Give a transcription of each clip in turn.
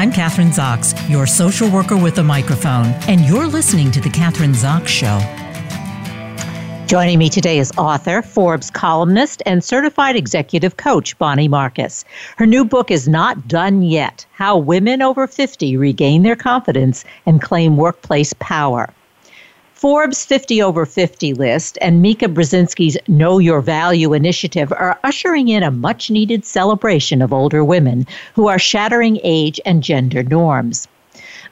I'm Kathryn Zox, your social worker with a microphone, and you're listening to The Kathryn Zox Show. Joining me today is author, Forbes columnist, and certified executive coach, Bonnie Marcus. Her new book is Not Done Yet How Women Over 50 Regain Their Confidence and Claim Workplace Power. Forbes 50 over 50 list and Mika Brzezinski's Know Your Value initiative are ushering in a much needed celebration of older women who are shattering age and gender norms.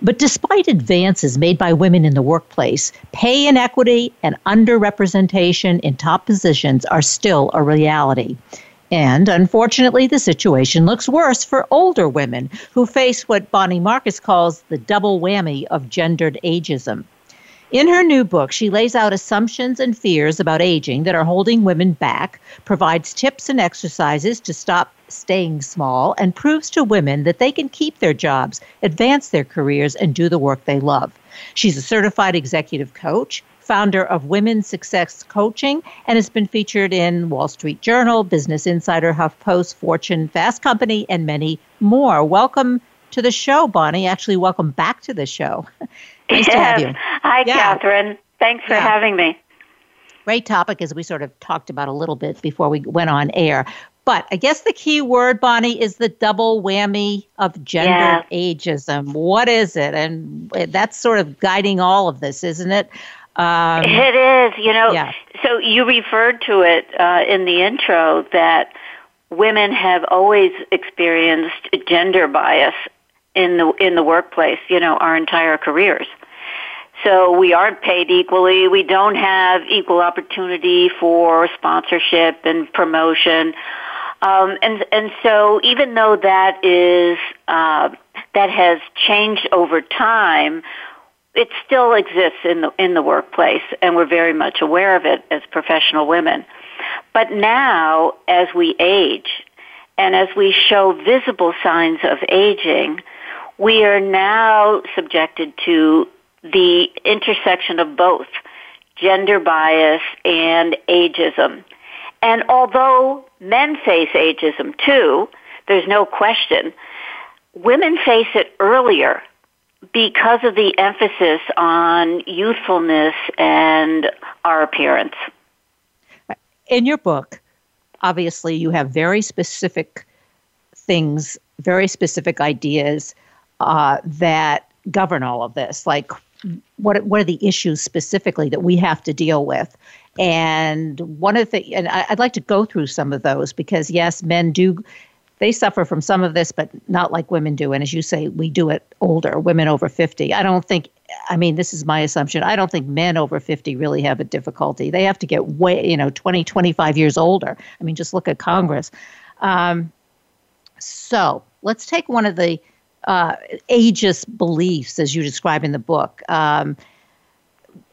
But despite advances made by women in the workplace, pay inequity and underrepresentation in top positions are still a reality. And unfortunately, the situation looks worse for older women who face what Bonnie Marcus calls the double whammy of gendered ageism. In her new book, she lays out assumptions and fears about aging that are holding women back, provides tips and exercises to stop staying small, and proves to women that they can keep their jobs, advance their careers, and do the work they love. She's a certified executive coach, founder of Women's Success Coaching, and has been featured in Wall Street Journal, Business Insider, HuffPost, Fortune, Fast Company, and many more. Welcome to the show, Bonnie. Actually, welcome back to the show. nice yes. to have you. Hi, yeah. Kathryn. Thanks for yeah. having me. Great topic, as we sort of talked about a little bit before we went on air. But I guess the key word, Bonnie, is the double whammy of gender yeah. ageism. What is it? And that's sort of guiding all of this, isn't it? Um, it is. You know, yeah. so you referred to it uh, in the intro that women have always experienced gender bias in the in the workplace, you know, our entire careers. So we aren't paid equally. We don't have equal opportunity for sponsorship and promotion. Um, and and so even though that is uh, that has changed over time, it still exists in the in the workplace, and we're very much aware of it as professional women. But now, as we age, and as we show visible signs of aging, we are now subjected to the intersection of both gender bias and ageism. And although men face ageism too, there's no question, women face it earlier because of the emphasis on youthfulness and our appearance. In your book, obviously, you have very specific things, very specific ideas uh, that govern all of this. Like, what what are the issues specifically that we have to deal with? And one of the and I'd like to go through some of those because yes, men do they suffer from some of this, but not like women do. And as you say, we do it older, women over 50. I don't think, I mean, this is my assumption. I don't think men over 50 really have a difficulty. They have to get way, you know, 20, 25 years older. I mean, just look at Congress. Um, so let's take one of the uh, ageist beliefs, as you describe in the book, um,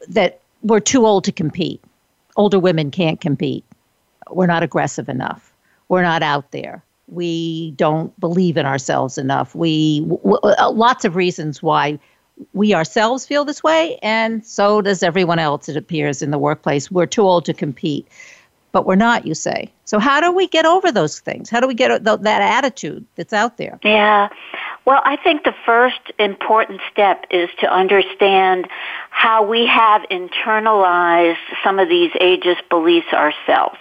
that we're too old to compete. Older women can't compete. We're not aggressive enough. We're not out there. We don't believe in ourselves enough. We w- w- uh, lots of reasons why we ourselves feel this way, and so does everyone else. It appears in the workplace. We're too old to compete, but we're not. You say. So how do we get over those things? How do we get th- that attitude that's out there? Yeah. Well, I think the first important step is to understand how we have internalized some of these ageist beliefs ourselves.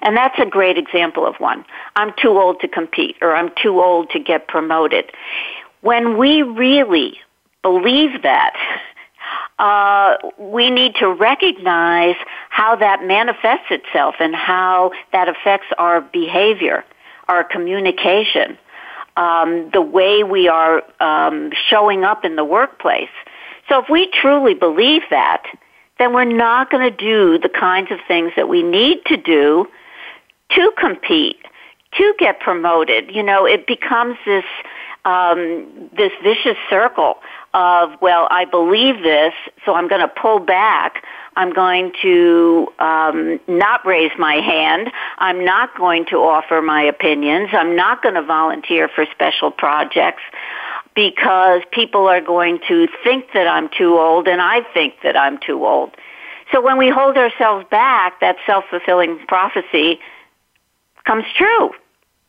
And that's a great example of one. I'm too old to compete or I'm too old to get promoted. When we really believe that, uh, we need to recognize how that manifests itself and how that affects our behavior, our communication, um, the way we are um, showing up in the workplace. So if we truly believe that, then we're not going to do the kinds of things that we need to do to compete, to get promoted. You know, it becomes this um, this vicious circle of well, I believe this, so I'm going to pull back I'm going to um, not raise my hand. I'm not going to offer my opinions. I'm not going to volunteer for special projects because people are going to think that I'm too old and I think that I'm too old. So when we hold ourselves back, that self-fulfilling prophecy comes true.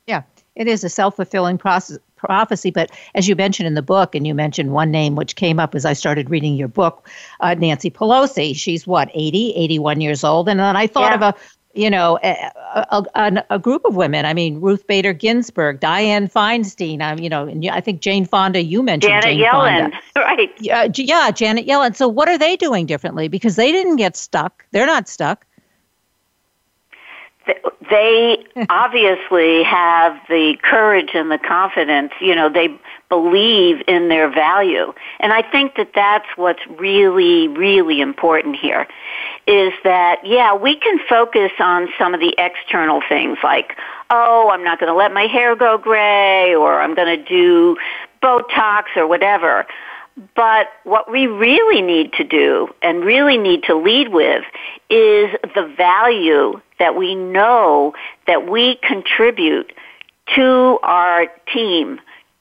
Yeah, it is a self-fulfilling process, prophecy. But as you mentioned in the book, and you mentioned one name which came up as I started reading your book, uh, Nancy Pelosi. She's what, 80, 81 years old? And then I thought yeah. of a you know, a, a, a, a, group of women. I mean, Ruth Bader Ginsburg, Dianne Feinstein. Um, you know, and I think Jane Fonda. You mentioned Janet Jane Yellen, Fonda. right? Yeah, yeah, Janet Yellen. So, what are they doing differently? Because they didn't get stuck. They're not stuck they obviously have the courage and the confidence. You know, they believe in their value. And I think that that's what's really, really important here is that, yeah, we can focus on some of the external things like, oh, I'm not going to let my hair go gray or I'm going to do Botox or whatever. But what we really need to do and really need to lead with is the value that we know that we contribute to our team,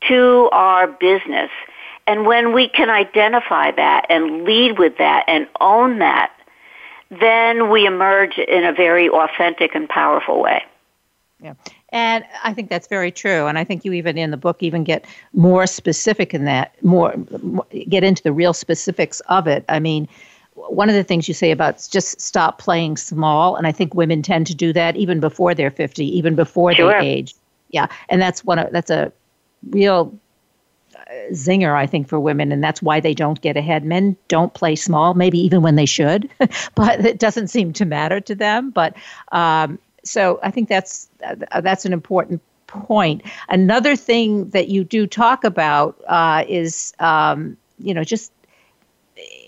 to our business. And when we can identify that and lead with that and own that, then we emerge in a very authentic and powerful way. Yeah. And I think that's very true. And I think you even in the book even get more specific in that, more, more get into the real specifics of it. I mean, one of the things you say about just stop playing small, and I think women tend to do that even before they're 50, even before sure. they age. Yeah, and that's one of that's a real uh, zinger, I think, for women, and that's why they don't get ahead. Men don't play small, maybe even when they should, but it doesn't seem to matter to them. But um, so I think that's uh, that's an important point. Another thing that you do talk about uh, is um, you know just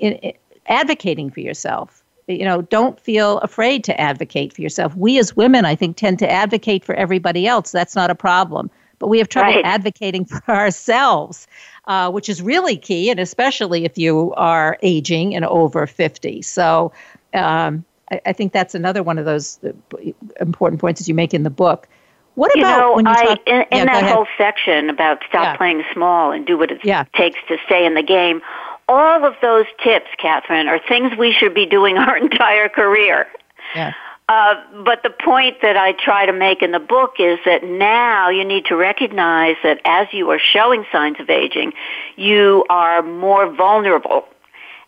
in, in advocating for yourself. You know, don't feel afraid to advocate for yourself. We as women, I think, tend to advocate for everybody else. That's not a problem. But we have trouble right. advocating for ourselves, uh, which is really key, and especially if you are aging and over 50. So, um, I, I think that's another one of those uh, important points that you make in the book. What you about know, when you I, talk? In, in yeah, that whole section about stop yeah. playing small and do what it yeah. takes to stay in the game, all of those tips, Kathryn, are things we should be doing our entire career. Yeah. Uh, but the point that I try to make in the book is that now you need to recognize that as you are showing signs of aging, you are more vulnerable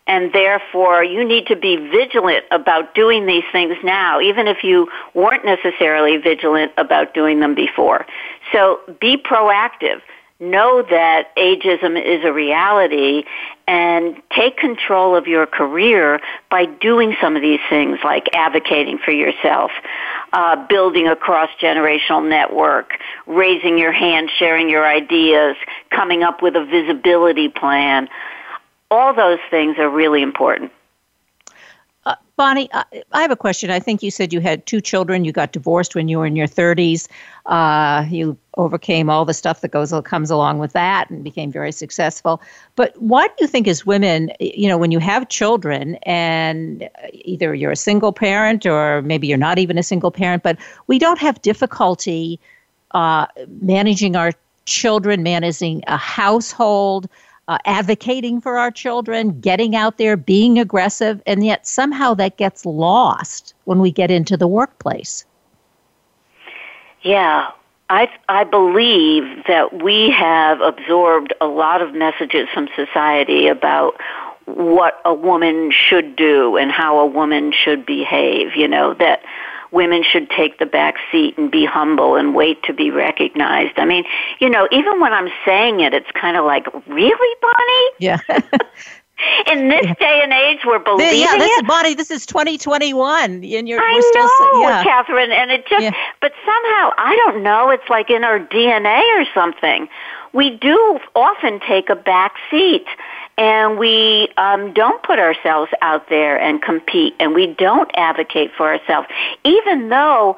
and therefore you need to be vigilant about doing these things now, even if you weren't necessarily vigilant about doing them before. So be proactive. Know that ageism is a reality and take control of your career by doing some of these things like advocating for yourself, uh, building a cross-generational network, raising your hand, sharing your ideas, coming up with a visibility plan all those things are really important. Uh, Bonnie, I, I have a question. I think you said you had two children. You got divorced when you were in your 30s. Uh, you overcame all the stuff that goes comes along with that and became very successful. But why do you think, as women, you know, when you have children and either you're a single parent or maybe you're not even a single parent, but we don't have difficulty uh, managing our children, managing a household? Uh, advocating for our children, getting out there, being aggressive, and yet somehow that gets lost when we get into the workplace. Yeah, I I believe that we have absorbed a lot of messages from society about what a woman should do and how a woman should behave. You know that women should take the back seat and be humble and wait to be recognized. I mean, you know, even when I'm saying it, it's kind of like, really, Bonnie? Yeah. In this yeah. day and age, we're believing yeah, this it. Is, Bonnie, this is 2021, and you're I we're still, know, yeah. Kathryn, and it just, yeah. but somehow I don't know. It's like in our DNA or something. We do often take a back seat and we um, don't put ourselves out there and compete, and we don't advocate for ourselves, even though,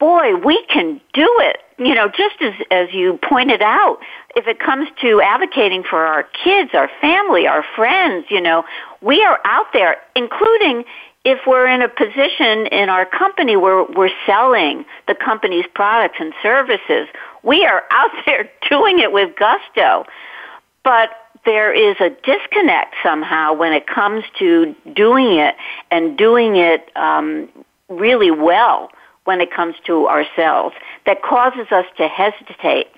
boy, we can do it. You know, just as as you pointed out, if it comes to advocating for our kids, our family, our friends, you know, we are out there, including if we're in a position in our company where we're selling the company's products and services, we are out there doing it with gusto. But there is a disconnect somehow when it comes to doing it and doing it um, really well when it comes to ourselves that causes us to hesitate.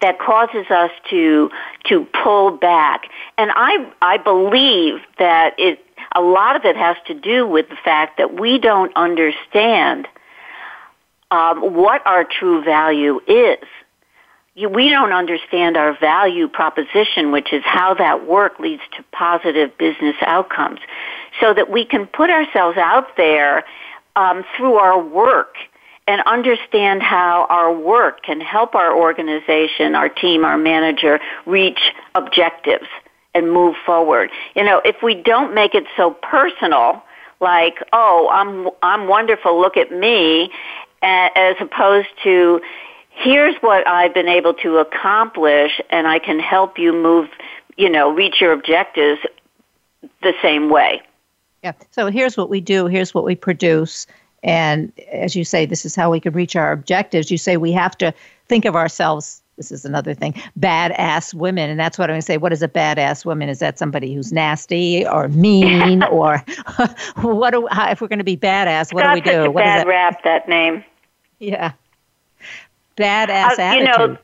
that causes us to to pull back. And I I believe that it a lot of it has to do with the fact that we don't understand um, what our true value is. We don't understand our value proposition, which is how that work leads to positive business outcomes, so that we can put ourselves out there um, through our work and understand how our work can help our organization, our team, our manager reach objectives and move forward. You know, if we don't make it so personal, like, oh, I'm I'm wonderful, look at me, as opposed to here's what I've been able to accomplish and I can help you move, you know, reach your objectives the same way. Yeah. So here's what we do, here's what we produce. And as you say, this is how we can reach our objectives. You say we have to think of ourselves. This is another thing. Badass women, and that's what I'm going to say. What is a badass woman? Is that somebody who's nasty or mean, or what? Do, how, if we're going to be badass, what do we do? What bad rap that name. Yeah. Badass uh, attitude. You know,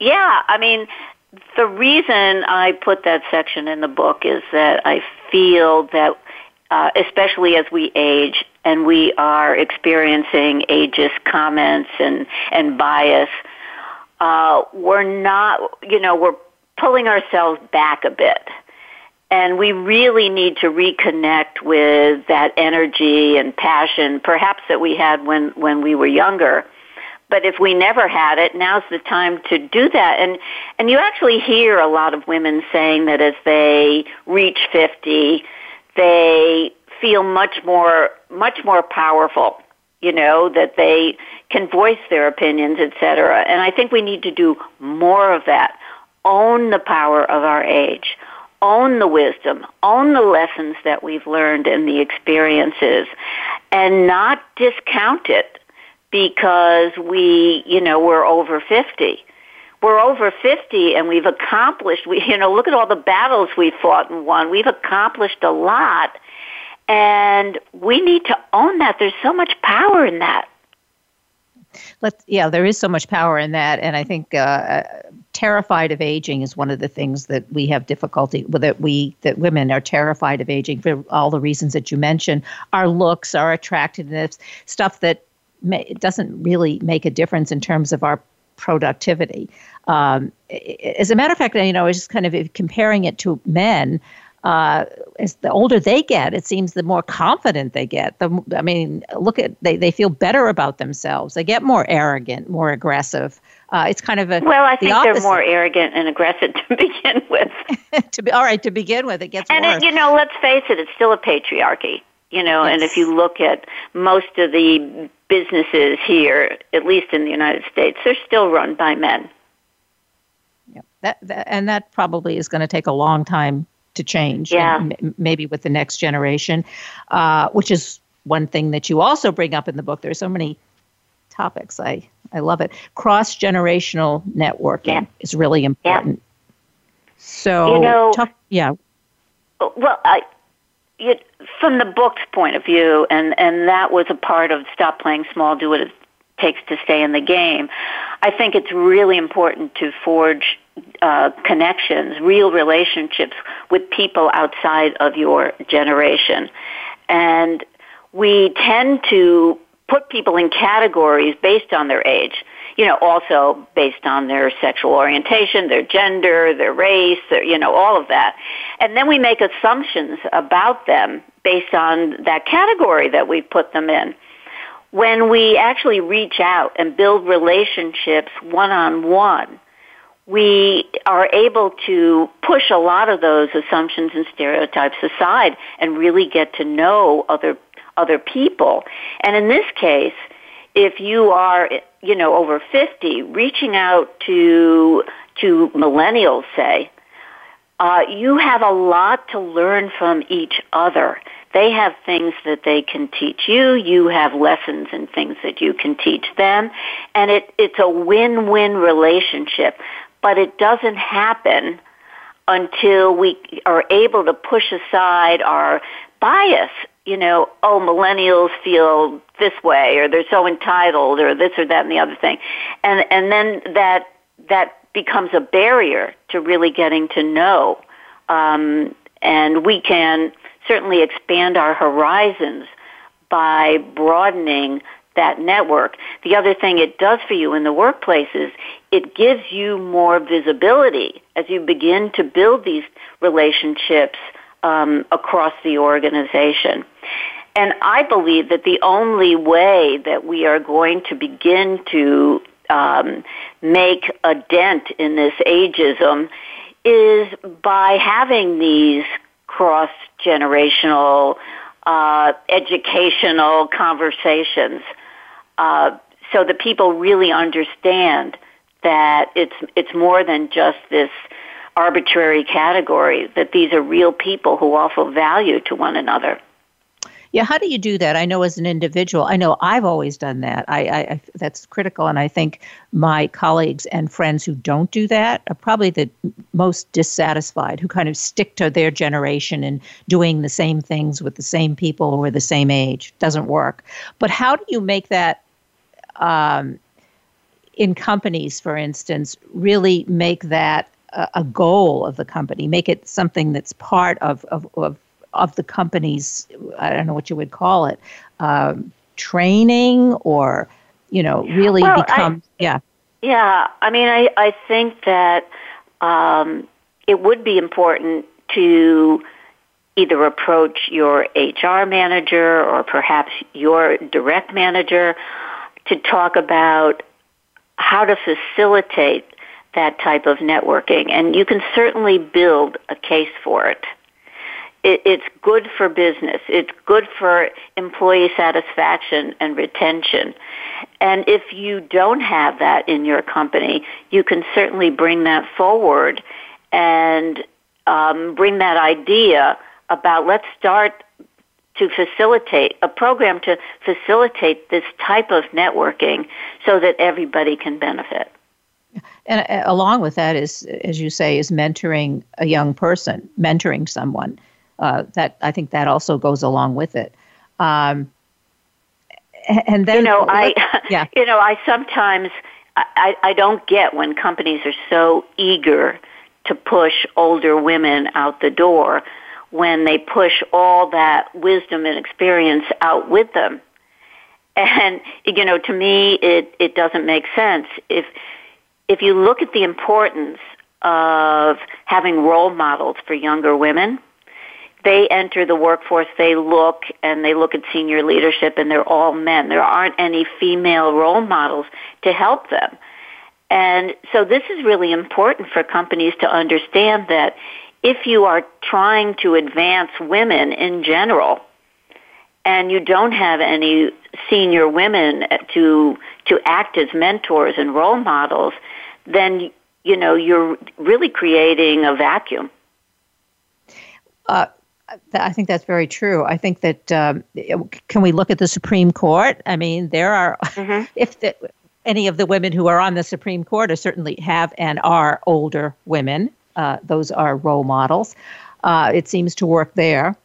yeah, I mean, the reason I put that section in the book is that I feel that, uh, especially as we age and we are experiencing ageist comments and, and bias, uh, we're not, you know, we're pulling ourselves back a bit and we really need to reconnect with that energy and passion, perhaps that we had when, when we were younger. But if we never had it, now's the time to do that. And, and you actually hear a lot of women saying that as they reach 50, they feel much more, much more powerful you know that they can voice their opinions etc and i think we need to do more of that. Own the power of our age. Own the wisdom, own the lessons that we've learned and the experiences, and not discount it because we, you know, we're over 50. We're over 50 and we've accomplished, we, you know, look at all the battles we've fought and won. We've accomplished a lot. And we need to own that. There's so much power in that let yeah, there is so much power in that, and I think uh, terrified of aging is one of the things that we have difficulty with. That we that women are terrified of aging for all the reasons that you mentioned. Our looks, our attractiveness, stuff that may, doesn't really make a difference in terms of our productivity. Um, as a matter of fact, you know, I was just kind of comparing it to men uh, as the older they get, it seems the more confident they get. The, I mean, look at they, they feel better about themselves. They get more arrogant, more aggressive. Uh, it's kind of a well. I think the they're more arrogant and aggressive to begin with. to be all right to begin with, it gets and worse. And you know, let's face it, it's still a patriarchy. You know, yes. and if you look at most of the businesses here, at least in the United States, they're still run by men. Yeah, that, that and that probably is going to take a long time to change. Yeah. M- maybe with the next generation, uh, which is one thing that you also bring up in the book. There's so many topics. I, I love it. Cross generational networking yeah. is really important. Yeah. So, you know, talk, yeah. Well, I, it, from the book's point of view, and, and that was a part of Stop Playing Small, Do What It Takes to Stay in the Game, I think it's really important to forge uh, connections, real relationships with people outside of your generation. And we tend to put people in categories based on their age. You know, also based on their sexual orientation, their gender, their race, their, you know, all of that. And then we make assumptions about them based on that category that we put them in. When we actually reach out and build relationships one on one, we are able to push a lot of those assumptions and stereotypes aside and really get to know other other people. And in this case, if you are, you know, over 50, reaching out to to millennials, say, uh, you have a lot to learn from each other. They have things that they can teach you. You have lessons and things that you can teach them. And it, it's a win-win relationship but it doesn't happen until we are able to push aside our bias. You know, oh, millennials feel this way, or they're so entitled, or this or that and the other thing, and and then that that becomes a barrier to really getting to know. Um, and we can certainly expand our horizons by broadening that network. The other thing it does for you in the workplace is it gives you more visibility as you begin to build these relationships um, across the organization. And I believe that the only way that we are going to begin to um, make a dent in this ageism is by having these cross generational uh, educational conversations uh, so that people really understand that it's it's more than just this arbitrary category that these are real people who offer value to one another yeah, how do you do that? I know as an individual, I know I've always done that. I, I that's critical, and I think my colleagues and friends who don't do that are probably the most dissatisfied, who kind of stick to their generation and doing the same things with the same people who are the same age. Doesn't work. But how do you make that? Um, in companies, for instance, really make that a, goal of the company, make it something that's part of, of, of of the company's, I don't know what you would call it, um, training or, you know, really well, become, I, yeah. Yeah, I mean, I, I think that um, it would be important to either approach your HR manager or perhaps your direct manager to talk about how to facilitate that type of networking. And you can certainly build a case for it it, it's good for business. It's good for employee satisfaction and retention. And if you don't have that in your company, you can certainly bring that forward and um, bring that idea about let's start to facilitate a program to facilitate this type of networking so that everybody can benefit. And uh, along with that is, as you say, is mentoring a young person, mentoring someone uh, that I think that also goes along with it. Um, and then you know, I yeah. you know, I sometimes I, I don't get when companies are so eager to push older women out the door when they push all that wisdom and experience out with them. And you know, to me, it it doesn't make sense if if you look at the importance of having role models for younger women they enter the workforce, they look and they look at senior leadership and they're all men. There aren't any female role models to help them. And so this is really important for companies to understand that if you are trying to advance women in general and you don't have any senior women to to act as mentors and role models, then you know you're really creating a vacuum. Uh, I think that's very true. I think that um, can we look at the Supreme Court? I mean, there are mm-hmm. if the, any of the women who are on the Supreme Court are certainly have and are older women. Uh, those are role models. Uh, it seems to work there.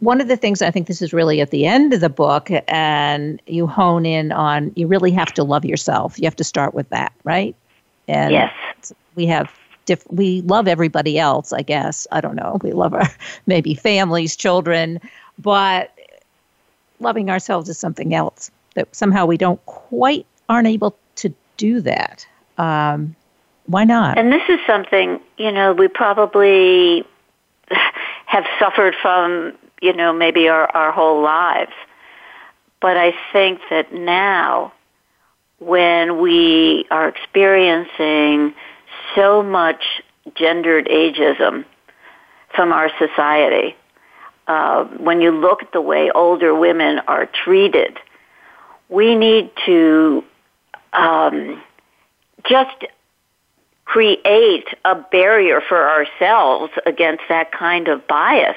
One of the things I think this is really at the end of the book, and you hone in on, you really have to love yourself. You have to start with that, right? And yes. We have diff- we love everybody else, I guess. I don't know. We love our maybe families, children, but loving ourselves is something else that somehow we don't quite aren't able to do that. Um, why not? And this is something, you know, we probably have suffered from, you know, maybe our, our whole lives. But I think that now, when we are experiencing so much gendered ageism from our society. Uh, when you look at the way older women are treated, we need to um, just create a barrier for ourselves against that kind of bias.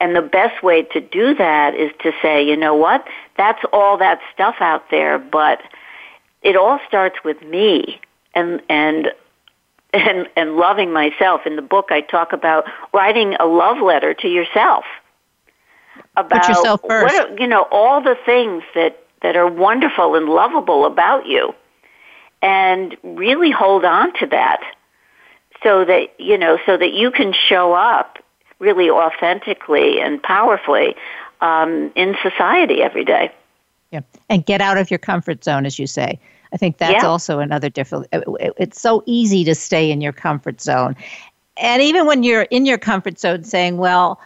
And the best way to do that is to say, you know what, that's all that stuff out there, but it all starts with me. And, and and, and loving myself. In the book, I talk about writing a love letter to yourself. About Put yourself first. What are, you know, all the things that, that are wonderful and lovable about you. and really hold on to that so that, you know, so that you can show up really authentically and powerfully um, in society every day. Yeah, and get out of your comfort zone, as you say. I think that's yeah. also another different. It's so easy to stay in your comfort zone, and even when you're in your comfort zone, saying, "Well,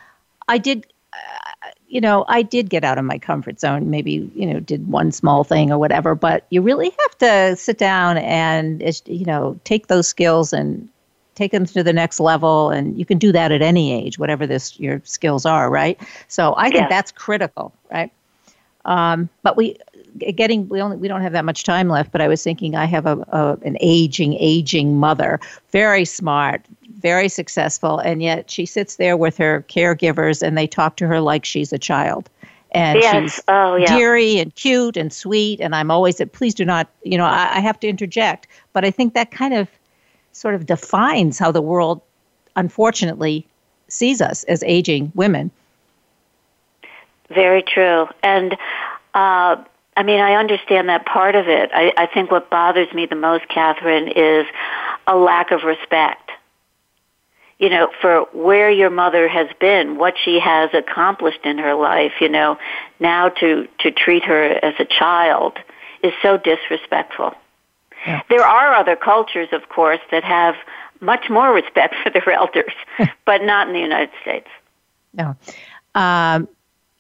I did." Uh, you know, I did get out of my comfort zone, maybe, you know, did one small thing or whatever, but you really have to sit down and, you know, take those skills and take them to the next level. And you can do that at any age, whatever this your skills are, right? So I think yeah. that's critical, right? Um, but we getting we only we don't have that much time left. But I was thinking I have a, a an aging aging mother, very smart, very successful, and yet she sits there with her caregivers and they talk to her like she's a child. And yes. she's oh, yeah. deary and cute and sweet. And I'm always at, please do not, you know, I, I have to interject. But I think that kind of sort of defines how the world, unfortunately, sees us as aging women. Very true. And uh, I mean, I understand that part of it. I, I think what bothers me the most, Kathryn, is a lack of respect. You know, for where your mother has been, what she has accomplished in her life, you know, now to, to treat her as a child is so disrespectful. Yeah. There are other cultures, of course, that have much more respect for their elders, but not in the United States. No. Um,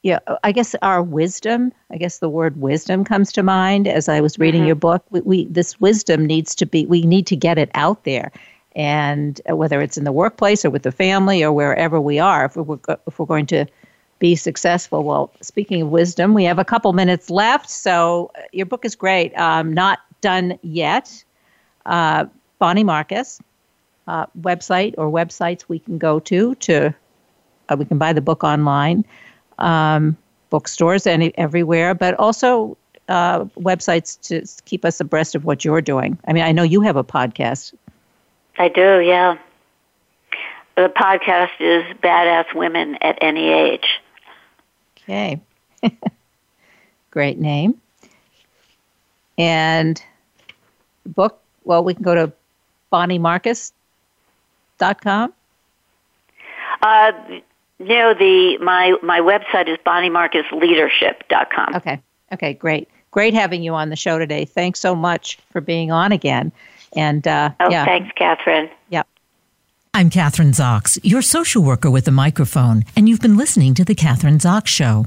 yeah, I guess our wisdom, I guess the word wisdom comes to mind as I was reading mm-hmm. your book. We, we, this wisdom needs to be, we need to get it out there. And whether it's in the workplace or with the family or wherever we are, if we're, if we're going to be successful. Well, speaking of wisdom, we have a couple minutes left. So uh, your book is great. Um, not done yet. Uh, Bonnie Marcus uh, website or websites we can go to to uh, we can buy the book online um, bookstores and everywhere, but also uh, websites to keep us abreast of what you're doing. I mean, I know you have a podcast. I do, yeah. The podcast is Badass Women at Any Age. Okay. Great name. And book, well, we can go to bonniemarcus.com. Uh, no, the my my website is bonniemarcusleadership.com. Okay. Okay, great. Great having you on the show today. Thanks so much for being on again. And uh, oh, yeah. thanks, Kathryn. Yep. I'm Kathryn Zox, your social worker with a microphone, and you've been listening to The Kathryn Zox Show.